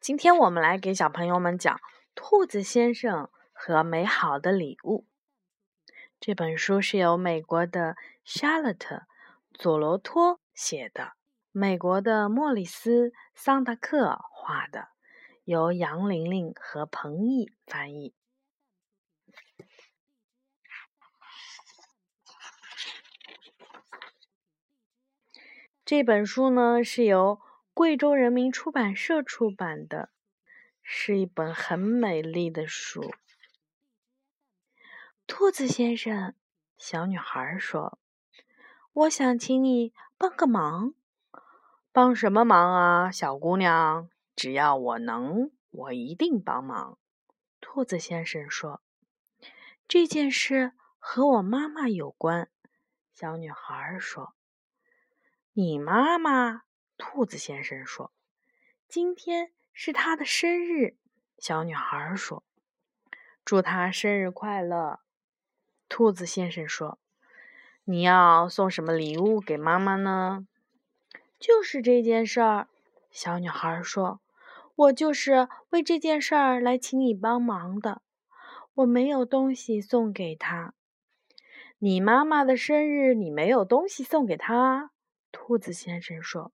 今天我们来给小朋友们讲《兔子先生和美好的礼物》这本书是由美国的 Charlotte ·佐罗托写的，美国的莫里斯·桑达克画的，由杨玲玲和彭毅翻译。这本书呢是由。贵州人民出版社出版的，是一本很美丽的书。兔子先生，小女孩说：“我想请你帮个忙。”“帮什么忙啊，小姑娘？只要我能，我一定帮忙。”兔子先生说：“这件事和我妈妈有关。”小女孩说：“你妈妈？”兔子先生说：“今天是他的生日。”小女孩说：“祝他生日快乐。”兔子先生说：“你要送什么礼物给妈妈呢？”就是这件事儿。小女孩说：“我就是为这件事儿来请你帮忙的。我没有东西送给她。你妈妈的生日，你没有东西送给她？”兔子先生说。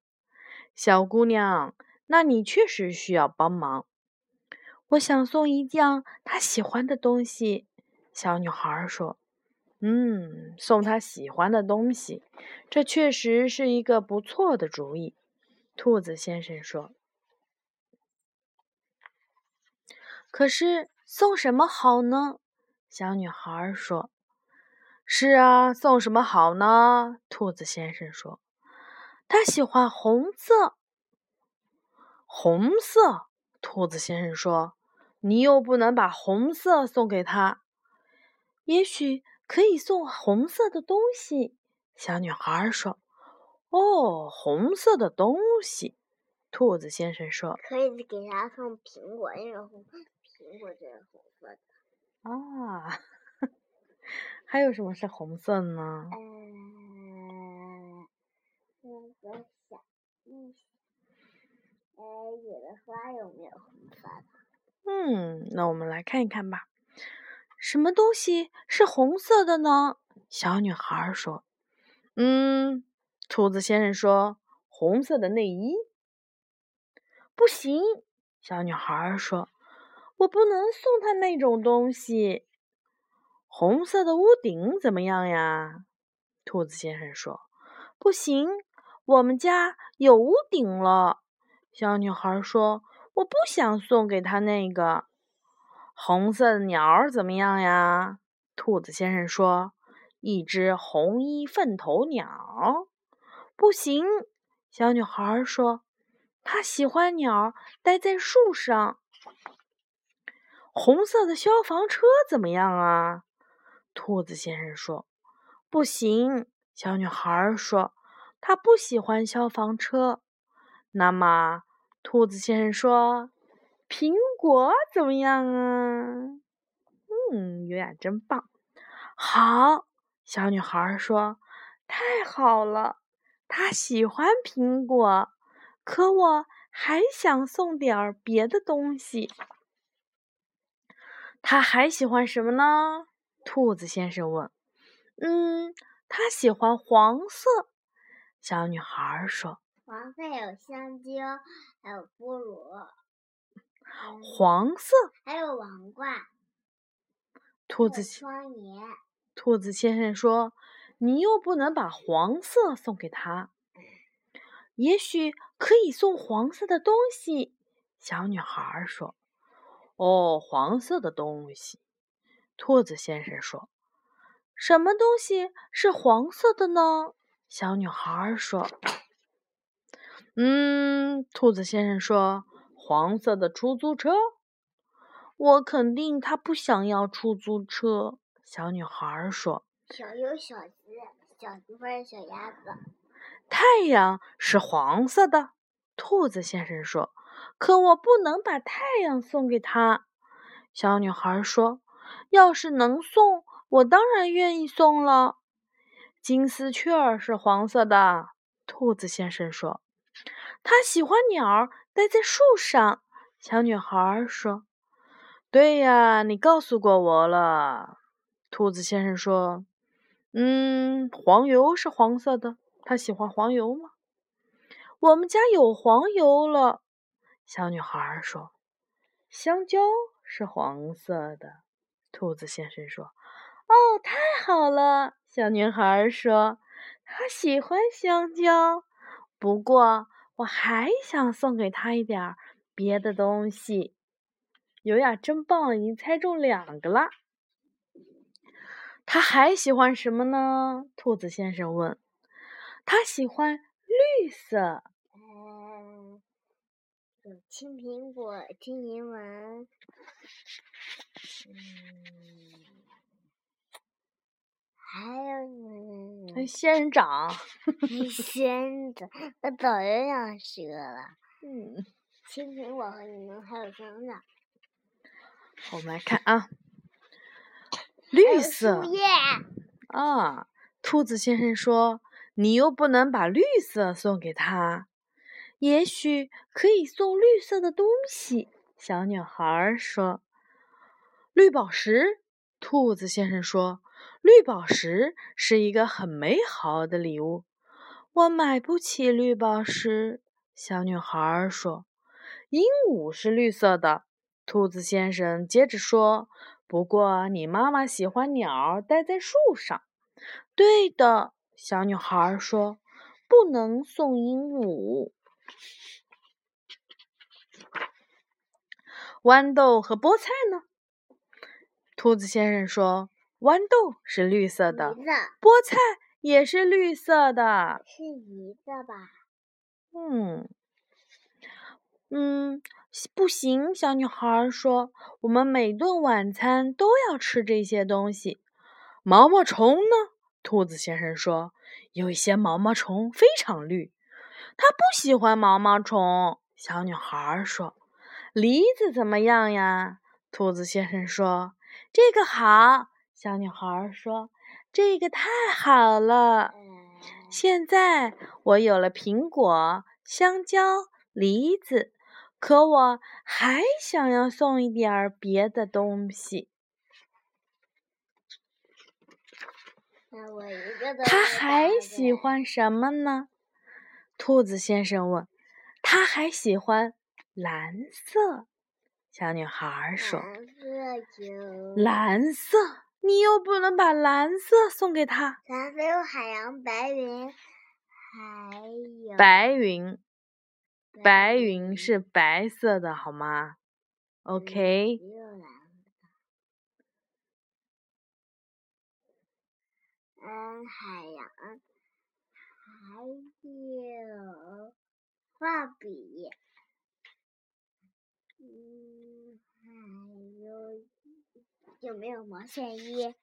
小姑娘，那你确实需要帮忙。我想送一件她喜欢的东西。小女孩说：“嗯，送她喜欢的东西，这确实是一个不错的主意。”兔子先生说：“可是送什么好呢？”小女孩说：“是啊，送什么好呢？”兔子先生说。他喜欢红色。红色，兔子先生说：“你又不能把红色送给他。也许可以送红色的东西。”小女孩说：“哦，红色的东西。”兔子先生说：“可以给他送苹果，因为红苹果就是红色的。”啊，还有什么是红色呢？我想一想，哎，有的花有没有红色的？嗯，那我们来看一看吧。什么东西是红色的呢？小女孩说：“嗯。”兔子先生说：“红色的内衣。”不行，小女孩说：“我不能送她那种东西。”红色的屋顶怎么样呀？兔子先生说：“不行。”我们家有屋顶了，小女孩说：“我不想送给他那个红色的鸟，怎么样呀？”兔子先生说：“一只红衣粪头鸟，不行。”小女孩说：“她喜欢鸟待在树上。”红色的消防车怎么样啊？兔子先生说：“不行。”小女孩说。他不喜欢消防车。那么，兔子先生说：“苹果怎么样啊？”嗯，有点真棒。好，小女孩说：“太好了，他喜欢苹果。可我还想送点别的东西。他还喜欢什么呢？”兔子先生问。“嗯，他喜欢黄色。”小女孩说：“黄色有香蕉，还有菠萝。黄色还有王冠。”兔子窗帘。兔子先生说：“你又不能把黄色送给他。也许可以送黄色的东西。”小女孩说：“哦，黄色的东西。”兔子先生说：“什么东西是黄色的呢？”小女孩说：“嗯。”兔子先生说：“黄色的出租车。”我肯定他不想要出租车。小女孩说：“小有小鸡，小鸡小鸭子。”太阳是黄色的。兔子先生说：“可我不能把太阳送给他。”小女孩说：“要是能送，我当然愿意送了。”金丝雀是黄色的，兔子先生说：“他喜欢鸟，待在树上。”小女孩说：“对呀，你告诉过我了。”兔子先生说：“嗯，黄油是黄色的。他喜欢黄油吗？”我们家有黄油了。小女孩说：“香蕉是黄色的。”兔子先生说：“哦，太好了！”小女孩说：“她喜欢香蕉，不过我还想送给她一点别的东西。”优雅，真棒！你猜中两个了。她还喜欢什么呢？兔子先生问。她喜欢绿色。有青苹果、青柠檬，嗯，还有呢，仙人掌。仙人掌，我早就想学了。嗯，青苹果和你们还有仙人掌。我们来看啊，绿色。啊，兔子先生说：“你又不能把绿色送给他。”也许可以送绿色的东西，小女孩说。绿宝石，兔子先生说，绿宝石是一个很美好的礼物。我买不起绿宝石，小女孩说。鹦鹉是绿色的，兔子先生接着说。不过你妈妈喜欢鸟待在树上。对的，小女孩说，不能送鹦鹉。豌豆和菠菜呢？兔子先生说：“豌豆是绿色的，菠菜也是绿色的，是一个吧？”嗯嗯，不行。小女孩说：“我们每顿晚餐都要吃这些东西。”毛毛虫呢？兔子先生说：“有一些毛毛虫非常绿。”他不喜欢毛毛虫。小女孩说：“梨子怎么样呀？”兔子先生说：“这个好。”小女孩说：“这个太好了。”现在我有了苹果、香蕉、梨子，可我还想要送一点别的东西。他还喜欢什么呢？兔子先生问：“他还喜欢蓝色？”小女孩说：“蓝色，你又不能把蓝色送给他。”蓝色有海洋白云，还有白云，白云是白色的，好吗？OK。嗯，海洋。还有画笔，嗯，还有有没有毛线衣？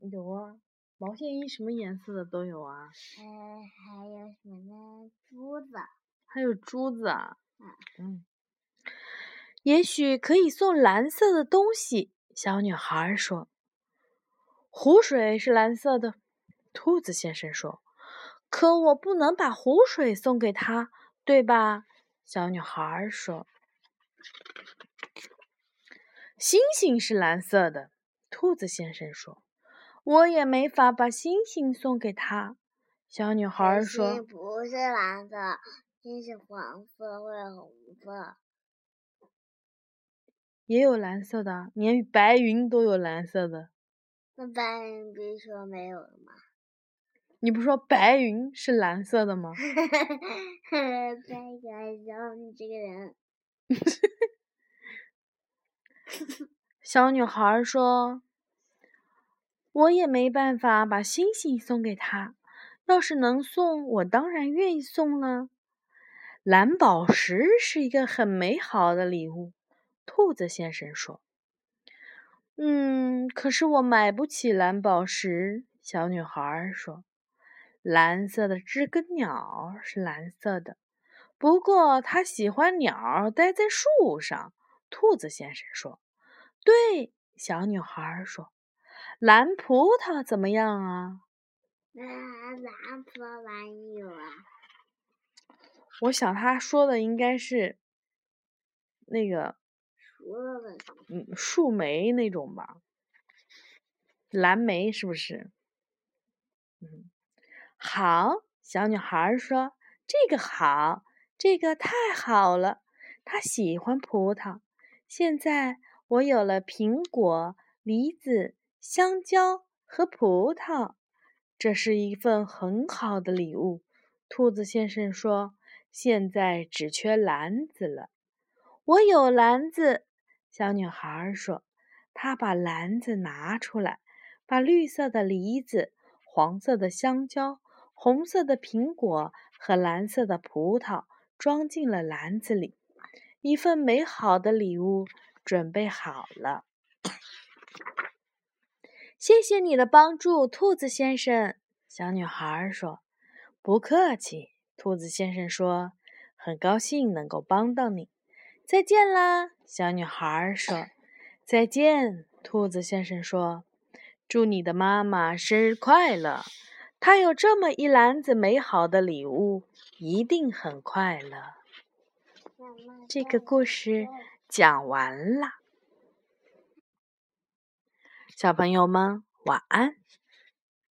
有啊，毛线衣什么颜色的都有啊。嗯，还有什么呢？珠子。还有珠子啊。嗯。也许可以送蓝色的东西，小女孩说。湖水是蓝色的，兔子先生说。可我不能把湖水送给他，对吧？小女孩说。星星是蓝色的，兔子先生说。我也没法把星星送给他。小女孩说。星星不是蓝色，星星黄色或者红色。也有蓝色的，连白云都有蓝色的。那白云不是说没有了吗？你不说白云是蓝色的吗？白云，你这个人。小女孩说：“我也没办法把星星送给他。要是能送，我当然愿意送了。蓝宝石是一个很美好的礼物。”兔子先生说。“嗯，可是我买不起蓝宝石。”小女孩说。蓝色的知更鸟是蓝色的，不过它喜欢鸟待在树上。兔子先生说：“对。”小女孩说：“蓝葡萄怎么样啊？”“啊，蓝葡萄哪有啊？”我想他说的应该是那个，嗯，树莓那种吧，蓝莓是不是？嗯，好，小女孩说：“这个好，这个太好了。”她喜欢葡萄。现在我有了苹果、梨子、香蕉和葡萄，这是一份很好的礼物。兔子先生说：“现在只缺篮子了。”我有篮子，小女孩说。她把篮子拿出来，把绿色的梨子。黄色的香蕉、红色的苹果和蓝色的葡萄装进了篮子里，一份美好的礼物准备好了。谢谢你的帮助，兔子先生。小女孩说：“不客气。”兔子先生说：“很高兴能够帮到你。”再见啦，小女孩说。“再见。”兔子先生说。祝你的妈妈生日快乐！她有这么一篮子美好的礼物，一定很快乐。这个故事讲完了，小朋友们晚安。